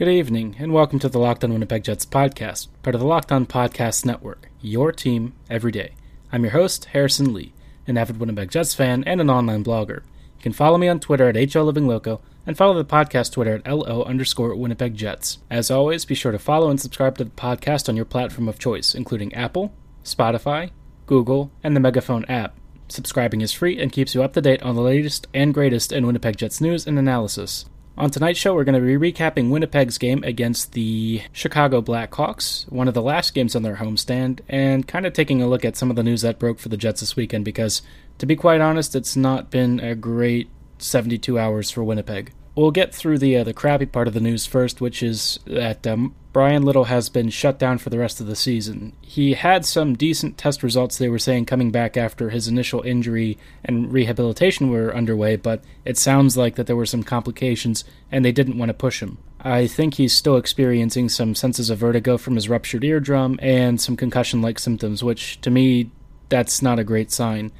Good evening, and welcome to the Locked On Winnipeg Jets podcast, part of the Locked On Podcast Network, your team every day. I'm your host, Harrison Lee, an avid Winnipeg Jets fan and an online blogger. You can follow me on Twitter at HLLivingLoco and follow the podcast Twitter at LO underscore Winnipeg Jets. As always, be sure to follow and subscribe to the podcast on your platform of choice, including Apple, Spotify, Google, and the Megaphone app. Subscribing is free and keeps you up to date on the latest and greatest in Winnipeg Jets news and analysis. On tonight's show, we're going to be recapping Winnipeg's game against the Chicago Blackhawks, one of the last games on their homestand, and kind of taking a look at some of the news that broke for the Jets this weekend because, to be quite honest, it's not been a great 72 hours for Winnipeg. We'll get through the uh, the crappy part of the news first, which is that um, Bryan Little has been shut down for the rest of the season. He had some decent test results, they were saying, coming back after his initial injury and rehabilitation were underway, but it sounds like that there were some complications and they didn't want to push him. I think he's still experiencing some senses of vertigo from his ruptured eardrum and some concussion like symptoms, which to me, that's not a great sign.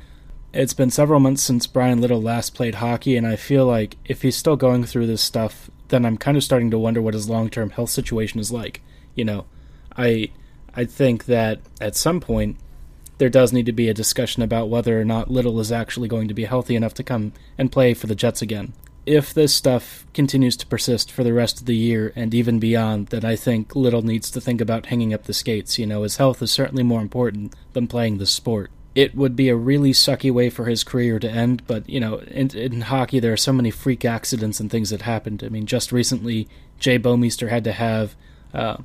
It's been several months since Bryan Little last played hockey, and I feel like if he's still going through this stuff, then I'm kind of starting to wonder what his long-term health situation is like. You know, I I think that at some point there does need to be a discussion about whether or not Little is actually going to be healthy enough to come and play for the Jets again. If this stuff continues to persist for the rest of the year and even beyond, then I think Little needs to think about hanging up the skates. You know, his health is certainly more important than playing the sport it would be a really sucky way for his career to end. But you know, in, in, hockey, there are so many freak accidents and things that happened. I mean, just recently, Jay Bouwmeester had to have uh,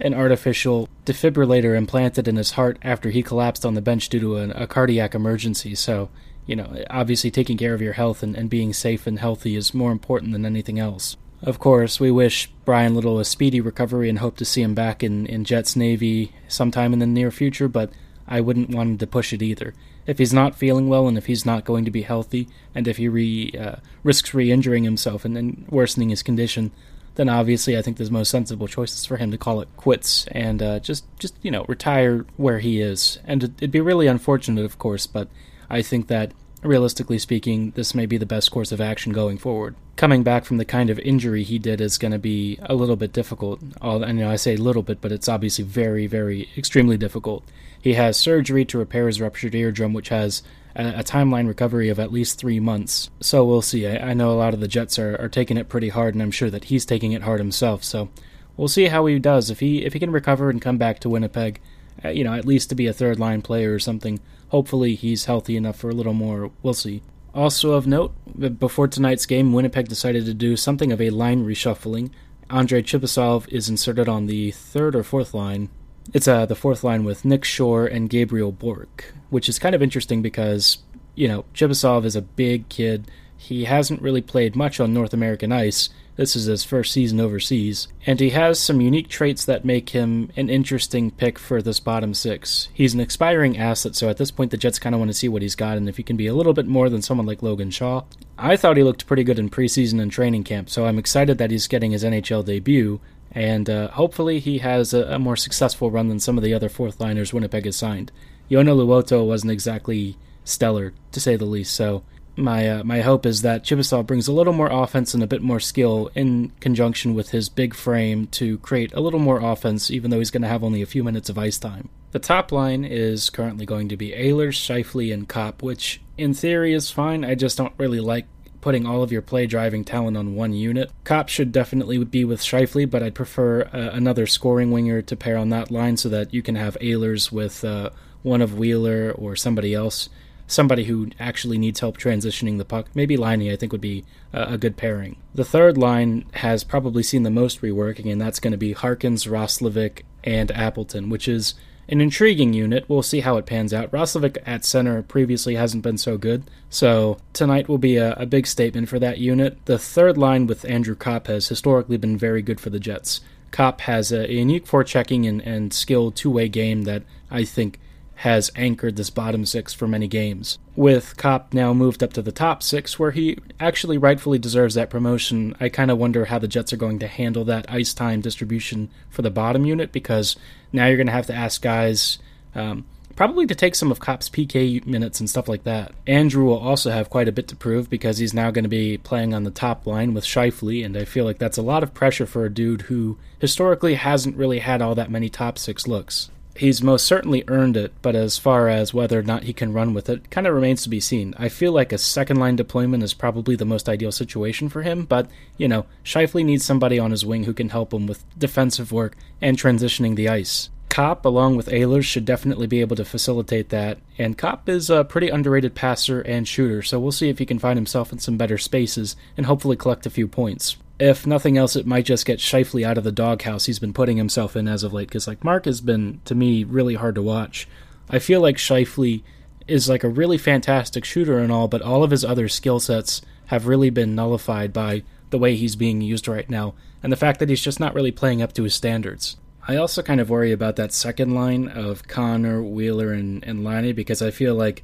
an artificial defibrillator implanted in his heart after he collapsed on the bench due to a, a cardiac emergency. So, you know, obviously, taking care of your health and, and being safe and healthy is more important than anything else. Of course, we wish Bryan Little a speedy recovery and hope to see him back in, in Jets Navy sometime in the near future, but I wouldn't want him to push it either. If he's not feeling well and if he's not going to be healthy, and if he re, uh, risks re injuring himself and then worsening his condition, then obviously I think the most sensible choice is for him to call it quits and uh, just, just you know, retire where he is. And it'd be really unfortunate, of course, but I think that realistically speaking, this may be the best course of action going forward. Coming back from the kind of injury he did is going to be a little bit difficult. You know, I say a little bit, but it's obviously very, very, extremely difficult. He has surgery to repair his ruptured eardrum, which has a, timeline recovery of at least three months. So we'll see. I, I know a lot of the Jets are, are taking it pretty hard, and I'm sure that he's taking it hard himself. So we'll see how he does. If he if he can recover and come back to Winnipeg, you know, at least to be a third line player or something. Hopefully, he's healthy enough for a little more. We'll see. Also of note, before tonight's game, Winnipeg decided to do something of a line reshuffling. Andrei Chibisov is inserted on the third or fourth line, it's uh, the fourth line with Nick Shore and Gabriel Bourque, which is kind of interesting because, you know, Chibisov is a big kid. He hasn't really played much on North American ice. This is his first season overseas, and he has some unique traits that make him an interesting pick for this bottom six. He's an expiring asset, so at this point the Jets kind of want to see what he's got and if he can be a little bit more than someone like Logan Shaw. I thought he looked pretty good in preseason and training camp, so I'm excited that he's getting his NHL debut, and uh, hopefully he has a, a, more successful run than some of the other fourth liners Winnipeg has signed. Joona Luoto wasn't exactly stellar, to say the least, so my uh, my hope is that Chibisov brings a little more offense and a bit more skill in conjunction with his big frame to create a little more offense, even though he's going to have only a few minutes of ice time. The top line is currently going to be Ehlers, Scheifele, and Copp, which in theory is fine. I just don't really like putting all of your play driving talent on one unit. Copp should definitely be with Scheifele, but I'd prefer uh, another scoring winger to pair on that line so that you can have Ehlers with uh, one of Wheeler or somebody else. Somebody who actually needs help transitioning the puck. Maybe Laine, I think, would be a, a good pairing. The third line has probably seen the most reworking, and that's going to be Harkins, Roslovic, and Appleton, which is an intriguing unit. We'll see how it pans out. Roslovic at center previously hasn't been so good, so tonight will be a, a, big statement for that unit. The third line with Andrew Copp has historically been very good for the Jets. Copp has a, a unique forechecking and, and skilled two way game that I think has anchored this bottom six for many games. With Copp now moved up to the top six, where he actually rightfully deserves that promotion, I kind of wonder how the Jets are going to handle that ice time distribution for the bottom unit because now you're going to have to ask guys, um, probably to take some of Copp's PK minutes and stuff like that. Andrew will also have quite a bit to prove because he's now going to be playing on the top line with Scheifele, and I feel like that's a lot of pressure for a dude who historically hasn't really had all that many top six looks. He's most certainly earned it, but as far as whether or not he can run with it, kind of remains to be seen. I feel like a second line deployment is probably the most ideal situation for him, but, you know, Scheifele needs somebody on his wing who can help him with defensive work and transitioning the ice. Copp, along with Ehlers, should definitely be able to facilitate that. And Copp is a pretty underrated passer and shooter, so we'll see if he can find himself in some better spaces and hopefully collect a few points. If nothing else, it might just get Scheifele out of the doghouse he's been putting himself in as of late, because like Mark has been to me really hard to watch. I feel like Scheifele is like a really fantastic shooter and all, but all of his other skill sets have really been nullified by the way he's being used right now, and the fact that he's just not really playing up to his standards. I also kind of worry about that second line of Connor, Wheeler, and, and Laine because I feel like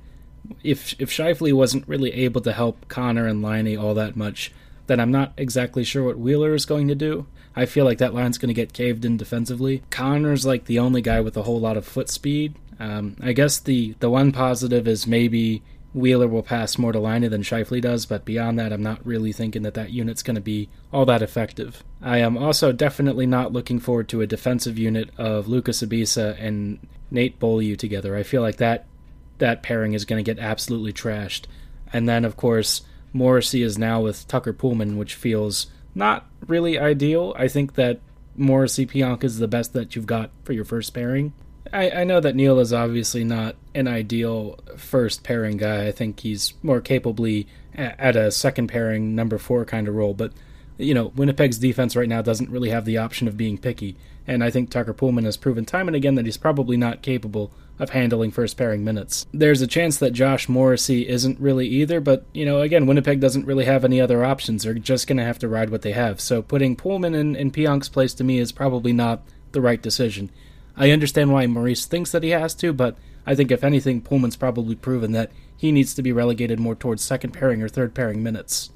if if Scheifele wasn't really able to help Connor and Laine all that much, then I'm not exactly sure what Wheeler is going to do. I feel like that line's going to get caved in defensively. Connor's like the only guy with a whole lot of foot speed. Um, I guess the the one positive is maybe Wheeler will pass more to Laine than Scheifele does, but beyond that, I'm not really thinking that that unit's going to be all that effective. I am also definitely not looking forward to a defensive unit of Lucas Sbisa and Nate Beaulieu together. I feel like that that pairing is going to get absolutely trashed. And then, of course, Morrissey is now with Tucker Poolman, which feels not really ideal. I think that Morrissey Pionk is the best that you've got for your first pairing. I, I know that Neal is obviously not an ideal first pairing guy. I think he's more capably at a second pairing number four kind of role. But you know, Winnipeg's defense right now doesn't really have the option of being picky, and I think Tucker Poolman has proven time and again that he's probably not capable of handling first pairing minutes. There's a chance that Josh Morrissey isn't really either, but you know, again, Winnipeg doesn't really have any other options. They're just going to have to ride what they have. So putting Poolman in, in Pionk's place to me is probably not the right decision. I understand why Maurice thinks that he has to, but I think if anything, Poolman's probably proven that he needs to be relegated more towards second pairing or third pairing minutes.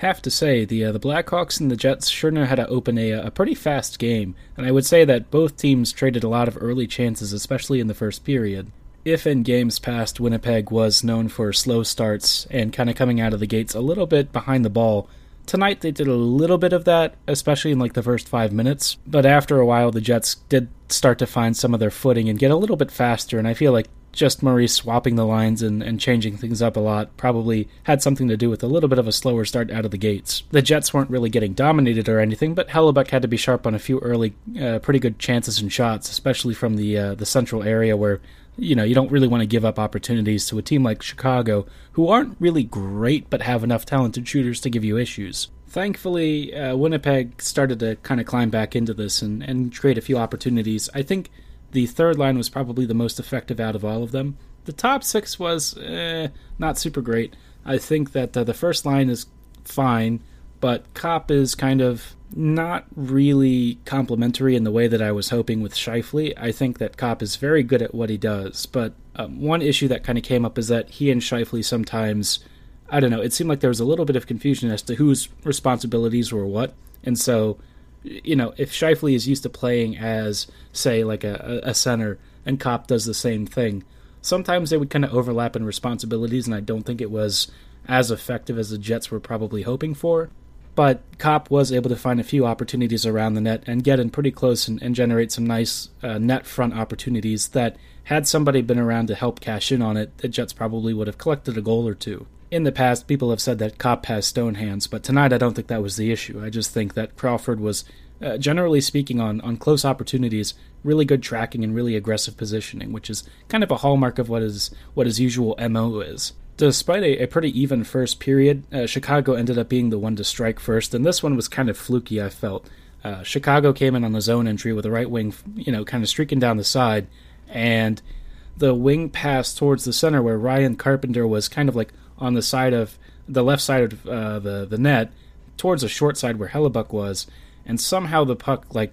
Have to say, the uh, the Blackhawks and the Jets sure know how to open a, a pretty fast game, and I would say that both teams traded a lot of early chances, especially in the first period. If in games past Winnipeg was known for slow starts and kind of coming out of the gates a little bit behind the ball, Tonight they did a little bit of that, especially in like the first five minutes. But after a while, the Jets did start to find some of their footing and get a little bit faster. And I feel like just Maurice swapping the lines and, and changing things up a lot probably had something to do with a little bit of a slower start out of the gates. The Jets weren't really getting dominated or anything, but Hellebuyck had to be sharp on a few early, uh, pretty good chances and shots, especially from the uh, the central area where you know, you don't really want to give up opportunities to a team like Chicago, who aren't really great but have enough talented shooters to give you issues. Thankfully, uh, Winnipeg started to kind of climb back into this and, and create a few opportunities. I think the third line was probably the most effective out of all of them. The top six was eh, not super great. I think that uh, the first line is fine, but Copp is kind of not really complimentary in the way that I was hoping with Scheifele. I think that Copp is very good at what he does, but um, one issue that kind of came up is that he and Scheifele sometimes, I don't know, it seemed like there was a little bit of confusion as to whose responsibilities were what, and so, you know, if Scheifele is used to playing as, say, like a, a center, and Copp does the same thing, sometimes they would kind of overlap in responsibilities, and I don't think it was as effective as the Jets were probably hoping for. But Copp was able to find a few opportunities around the net and get in pretty close and, and generate some nice uh, net front opportunities that, had somebody been around to help cash in on it, the Jets probably would have collected a goal or two. In the past, people have said that Copp has stone hands, but tonight I don't think that was the issue. I just think that Crawford was, uh, generally speaking, on, on close opportunities, really good tracking and really aggressive positioning, which is kind of a hallmark of what his what his usual MO is. Despite a, a pretty even first period, uh, Chicago ended up being the one to strike first, and this one was kind of fluky, I felt. Uh, Chicago came in on the zone entry with the right wing, you know, kind of streaking down the side, and the wing pass towards the center where Ryan Carpenter was kind of like on the side of the left side of uh, the the net towards the short side where Hellebuyck was, and somehow the puck like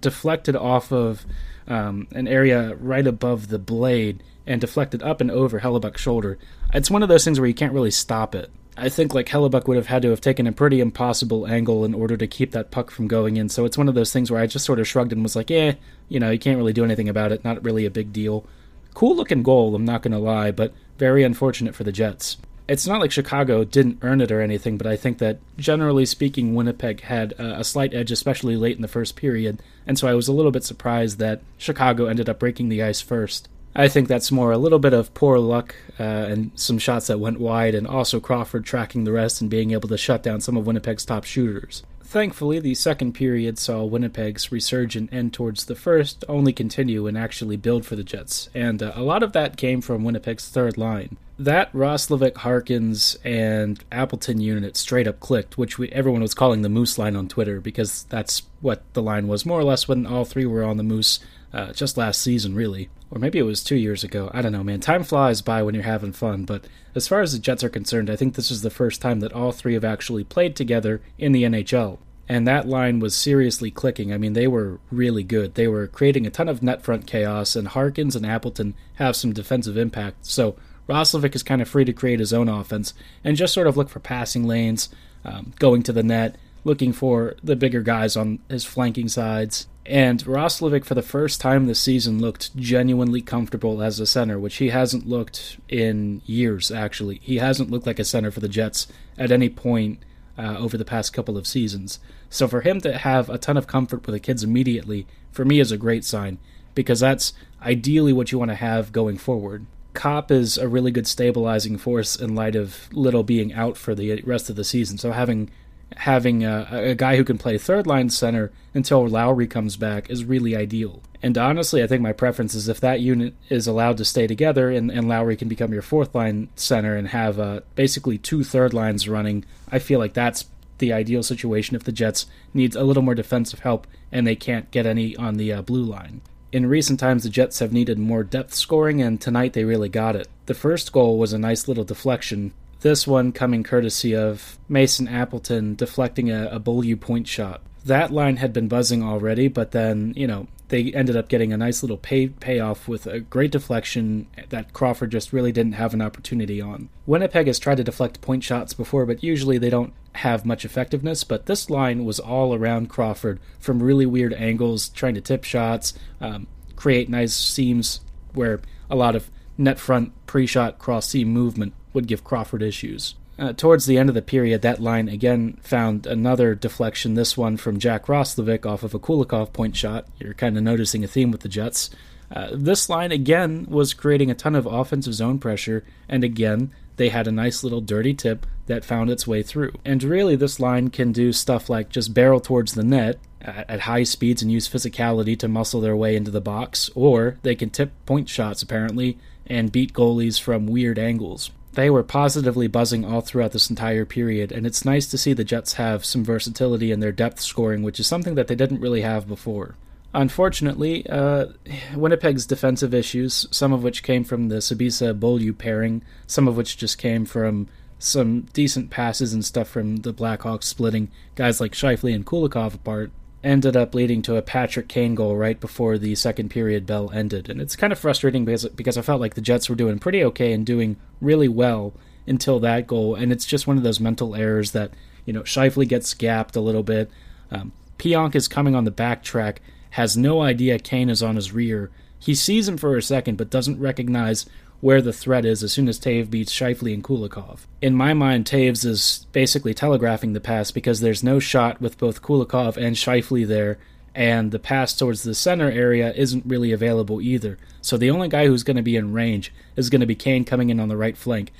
deflected off of um, an area right above the blade and deflected up and over Hellebuyck's shoulder. It's one of those things where you can't really stop it. I think like Hellebuyck would have had to have taken a pretty impossible angle in order to keep that puck from going in. So it's one of those things where I just sort of shrugged and was like, "Yeah, you know, you can't really do anything about it. Not really a big deal." Cool looking goal, I'm not to lie, but very unfortunate for the Jets. It's not like Chicago didn't earn it or anything, but I think that generally speaking, Winnipeg had a, slight edge, especially late in the first period, and so I was a little bit surprised that Chicago ended up breaking the ice first. I think that's more a little bit of poor luck uh, and some shots that went wide, and also Crawford tracking the rest and being able to shut down some of Winnipeg's top shooters. Thankfully, the second period saw Winnipeg's resurgent end towards the first only continue and actually build for the Jets, and uh, a lot of that came from Winnipeg's third line. That Roslovic, Harkins, and Appleton unit straight up clicked, which we, everyone was calling the Moose line on Twitter because that's what the line was more or less when all three were on the Moose uh, just last season, really. Or maybe it was two years ago. I don't know, man. Time flies by when you're having fun. But as far as the Jets are concerned, I think this is the first time that all three have actually played together in the NHL. And that line was seriously clicking. I mean, they were really good. They were creating a ton of net front chaos, and Harkins and Appleton have some defensive impact. So Roslovic is kind of free to create his own offense and just sort of look for passing lanes, um, going to the net, looking for the bigger guys on his flanking sides. And Roslovic, for the first time this season, looked genuinely comfortable as a center, which he hasn't looked in years, actually. He hasn't looked like a center for the Jets at any point uh, over the past couple of seasons. So for him to have a ton of comfort with the kids immediately, for me, is a great sign, because that's ideally what you want to have going forward. Copp is a really good stabilizing force in light of Little being out for the rest of the season. So having having a, a, guy who can play third line center until Lowry comes back is really ideal. And honestly, I think my preference is if that unit is allowed to stay together and, and Lowry can become your fourth line center and have uh, basically two third lines running, I feel like that's the ideal situation if the Jets needs a little more defensive help and they can't get any on the uh, blue line. In recent times, the Jets have needed more depth scoring, and tonight they really got it. The first goal was a nice little deflection this one coming courtesy of Mason Appleton deflecting a, a Beaulieu point shot. That line had been buzzing already, but then, you know, they ended up getting a nice little pay payoff with a great deflection that Crawford just really didn't have an opportunity on. Winnipeg has tried to deflect point shots before, but usually they don't have much effectiveness. But this line was all around Crawford from really weird angles, trying to tip shots, um, create nice seams where a lot of net front pre shot cross seam movement would give Crawford issues. Uh, towards the end of the period, that line again found another deflection, this one from Jack Roslovic off of a Kulikov point shot. You're kind of noticing a theme with the Jets. Uh, this line again was creating a ton of offensive zone pressure, and again, they had a nice little dirty tip that found its way through. And really, this line can do stuff like just barrel towards the net at, at high speeds and use physicality to muscle their way into the box, or they can tip point shots, apparently, and beat goalies from weird angles. They were positively buzzing all throughout this entire period, and it's nice to see the Jets have some versatility in their depth scoring, which is something that they didn't really have before. Unfortunately, uh, Winnipeg's defensive issues, some of which came from the Sbisa Beaulieu pairing, some of which just came from some decent passes and stuff from the Blackhawks splitting guys like Scheifele and Kulikov apart, ended up leading to a Patrick Kane goal right before the second period bell ended. And it's kind of frustrating because, because I felt like the Jets were doing pretty okay and doing really well until that goal. And it's just one of those mental errors that, you know, Scheifele gets gapped a little bit. Um, Pionk is coming on the backtrack, has no idea Kane is on his rear. He sees him for a second, but doesn't recognize where the threat is as soon as Toews beats Scheifele and Kulikov. In my mind, Toews is basically telegraphing the pass because there's no shot with both Kulikov and Scheifele there, and the pass towards the center area isn't really available either. So the only guy who's going to be in range is going to be Kane coming in on the right flank.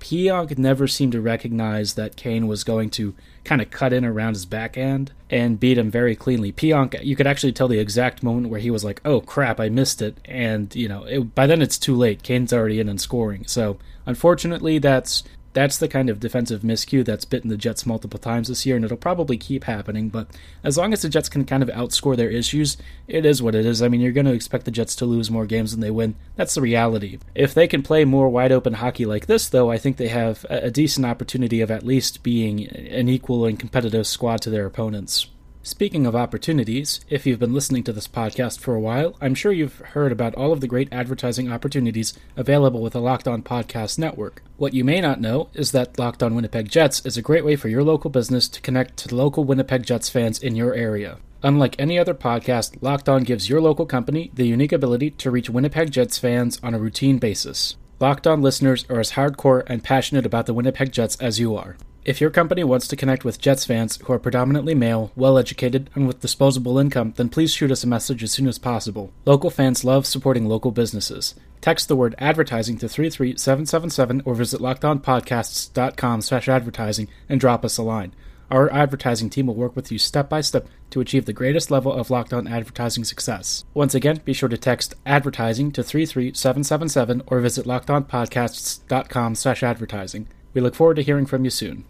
Pionk never seemed to recognize that Kane was going to kind of cut in around his backhand and beat him very cleanly. Pionk, you could actually tell the exact moment where he was like, "Oh crap, I missed it," and you know, it, by then it's too late. Kane's already in and scoring. So unfortunately, that's that's the kind of defensive miscue that's bitten the Jets multiple times this year, and it'll probably keep happening. But as long as the Jets can kind of outscore their issues, it is what it is. I mean, you're going to expect the Jets to lose more games than they win. That's the reality. If they can play more wide open hockey like this, though, I think they have a decent opportunity of at least being an equal and competitive squad to their opponents. Speaking of opportunities, if you've been listening to this podcast for a while, I'm sure you've heard about all of the great advertising opportunities available with the Locked On Podcast Network. What you may not know is that Locked On Winnipeg Jets is a great way for your local business to connect to local Winnipeg Jets fans in your area. Unlike any other podcast, Locked On gives your local company the unique ability to reach Winnipeg Jets fans on a routine basis. Locked On listeners are as hardcore and passionate about the Winnipeg Jets as you are. If your company wants to connect with Jets fans who are predominantly male, well educated, and with disposable income, then please shoot us a message as soon as possible. Local fans love supporting local businesses. Text the word advertising to 33777 or visit lockedonpodcasts.com slash advertising and drop us a line. Our advertising team will work with you step by step to achieve the greatest level of locked on advertising success. Once again, be sure to text advertising to 33777 or visit lockedonpodcasts.com slash advertising. We look forward to hearing from you soon.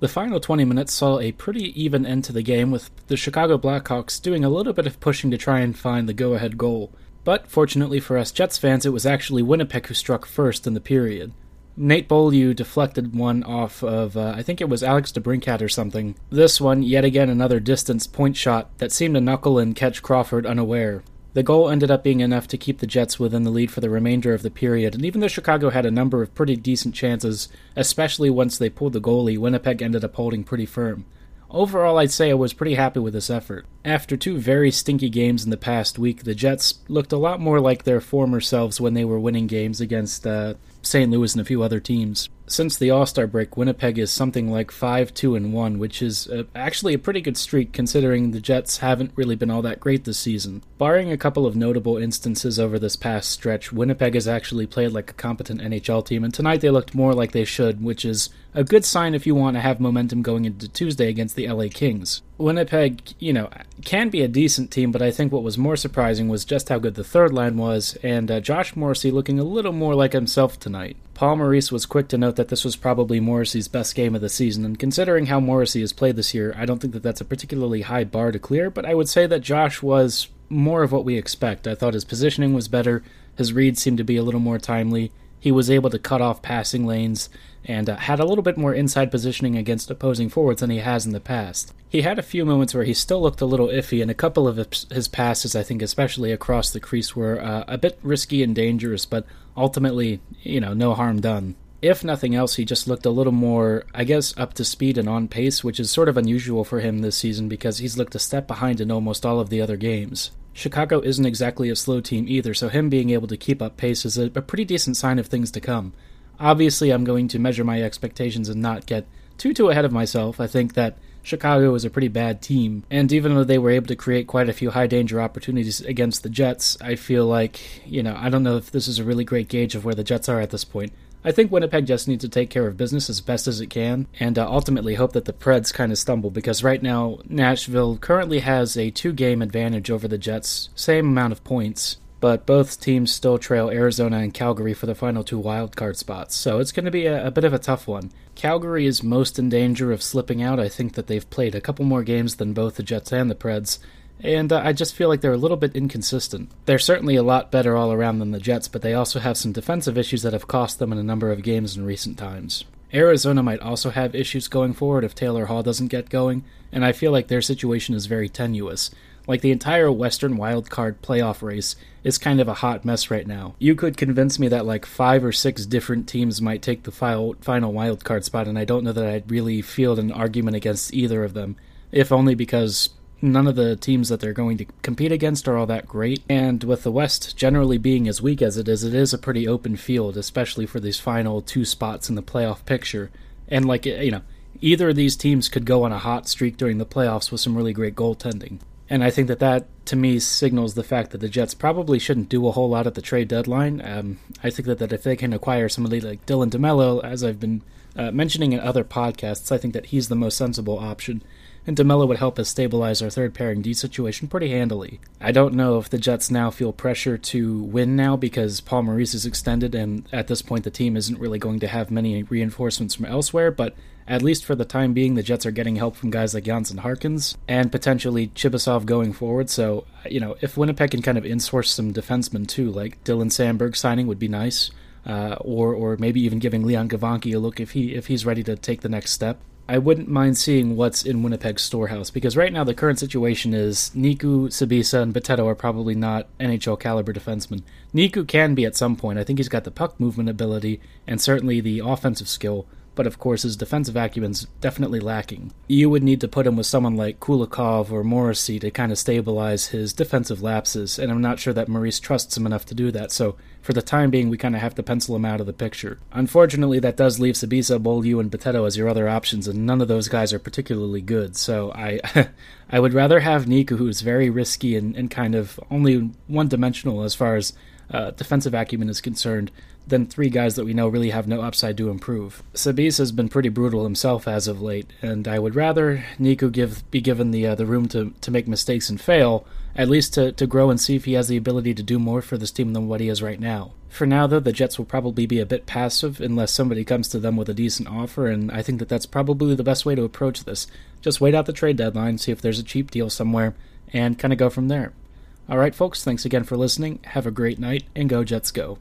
The final 20 minutes saw a pretty even end to the game, with the Chicago Blackhawks doing a little bit of pushing to try and find the go ahead goal. But fortunately for us Jets fans, it was actually Winnipeg who struck first in the period. Nate Beaulieu deflected one off of, uh, I think it was Alex DeBrincat or something. This one, yet again another distance point shot that seemed to knuckle and catch Crawford unaware. The goal ended up being enough to keep the Jets within the lead for the remainder of the period, and even though Chicago had a number of pretty decent chances, especially once they pulled the goalie, Winnipeg ended up holding pretty firm. Overall, I'd say I was pretty happy with this effort. After two very stinky games in the past week, the Jets looked a lot more like their former selves when they were winning games against uh, St. Louis and a few other teams since the All Star break, Winnipeg is something like 5 2 and 1, which is uh, actually a pretty good streak considering the Jets haven't really been all that great this season. Barring a couple of notable instances over this past stretch, Winnipeg has actually played like a competent NHL team, and tonight they looked more like they should, which is a good sign if you want to have momentum going into Tuesday against the LA Kings. Winnipeg, you know, can be a decent team, but I think what was more surprising was just how good the third line was, and uh, Josh Morrissey looking a little more like himself tonight. Paul Maurice was quick to note that this was probably Morrissey's best game of the season, and considering how Morrissey has played this year, I don't think that that's a particularly high bar to clear, but I would say that Josh was more of what we expect. I thought his positioning was better, his reads seemed to be a little more timely, he was able to cut off passing lanes, and uh, had a little bit more inside positioning against opposing forwards than he has in the past. He had a few moments where he still looked a little iffy, and a couple of his passes, I think, especially across the crease, were uh, a bit risky and dangerous, but ultimately, you know, no harm done. If nothing else, he just looked a little more, I guess, up to speed and on pace, which is sort of unusual for him this season because he's looked a step behind in almost all of the other games. Chicago isn't exactly a slow team either, so him being able to keep up pace is a, a pretty decent sign of things to come. Obviously, I'm going to measure my expectations and not get too too ahead of myself. I think that Chicago is a pretty bad team, and even though they were able to create quite a few high danger opportunities against the Jets, I feel like, you know, I don't know if this is a really great gauge of where the Jets are at this point. I think Winnipeg just needs to take care of business as best as it can, and uh, ultimately hope that the Preds kind of stumble because right now Nashville currently has a two game advantage over the Jets, same amount of points, but both teams still trail Arizona and Calgary for the final two wildcard spots, so it's going to be a, a, bit of a tough one. Calgary is most in danger of slipping out. I think that they've played a couple more games than both the Jets and the Preds, and uh, I just feel like they're a little bit inconsistent. They're certainly a lot better all around than the Jets, but they also have some defensive issues that have cost them in a number of games in recent times. Arizona might also have issues going forward if Taylor Hall doesn't get going, and I feel like their situation is very tenuous. Like the entire Western wildcard playoff race is kind of a hot mess right now. You could convince me that like five or six different teams might take the final wildcard spot, and I don't know that I'd really field an argument against either of them, if only because none of the teams that they're going to compete against are all that great. And with the West generally being as weak as it is, it is a pretty open field, especially for these final two spots in the playoff picture. And like you know, either of these teams could go on a hot streak during the playoffs with some really great goaltending. And I think that that, to me, signals the fact that the Jets probably shouldn't do a whole lot at the trade deadline. Um, I think that, that if they can acquire somebody like Dylan DeMelo, as I've been uh, mentioning in other podcasts, I think that he's the most sensible option. And DeMelo would help us stabilize our third pairing D situation pretty handily. I don't know if the Jets now feel pressure to win now because Paul Maurice is extended, and at this point the team isn't really going to have many reinforcements from elsewhere, but at least for the time being, the Jets are getting help from guys like Jansen Harkins and potentially Chibisov going forward. So, you know, if Winnipeg can kind of insource some defensemen too, like Dylan Samberg signing would be nice, uh, or or maybe even giving Leon Gawanke a look if he if he's ready to take the next step. I wouldn't mind seeing what's in Winnipeg's storehouse because right now the current situation is Niku, Sbisa, and Bitetto are probably not NHL caliber defensemen. Niku can be at some point. I think he's got the puck movement ability and certainly the offensive skill but of course his defensive acumen's definitely lacking. You would need to put him with someone like Kulikov or Morrissey to kind of stabilize his defensive lapses, and I'm not sure that Maurice trusts him enough to do that, so for the time being we kind of have to pencil him out of the picture. Unfortunately, that does leave Sbisa, Beaulieu, and Bitetto as your other options, and none of those guys are particularly good, so I I would rather have Niku, who's very risky and, and kind of only one-dimensional as far as uh, defensive acumen is concerned, than three guys that we know really have no upside to improve. Sabis has been pretty brutal himself as of late, and I would rather Niku give be given the uh, the room to, to make mistakes and fail, at least to, to grow and see if he has the ability to do more for this team than what he is right now. For now, though, the Jets will probably be a bit passive unless somebody comes to them with a decent offer, and I think that that's probably the best way to approach this. Just wait out the trade deadline, see if there's a cheap deal somewhere, and kind of go from there. All right, folks, thanks again for listening. Have a great night, and go Jets go.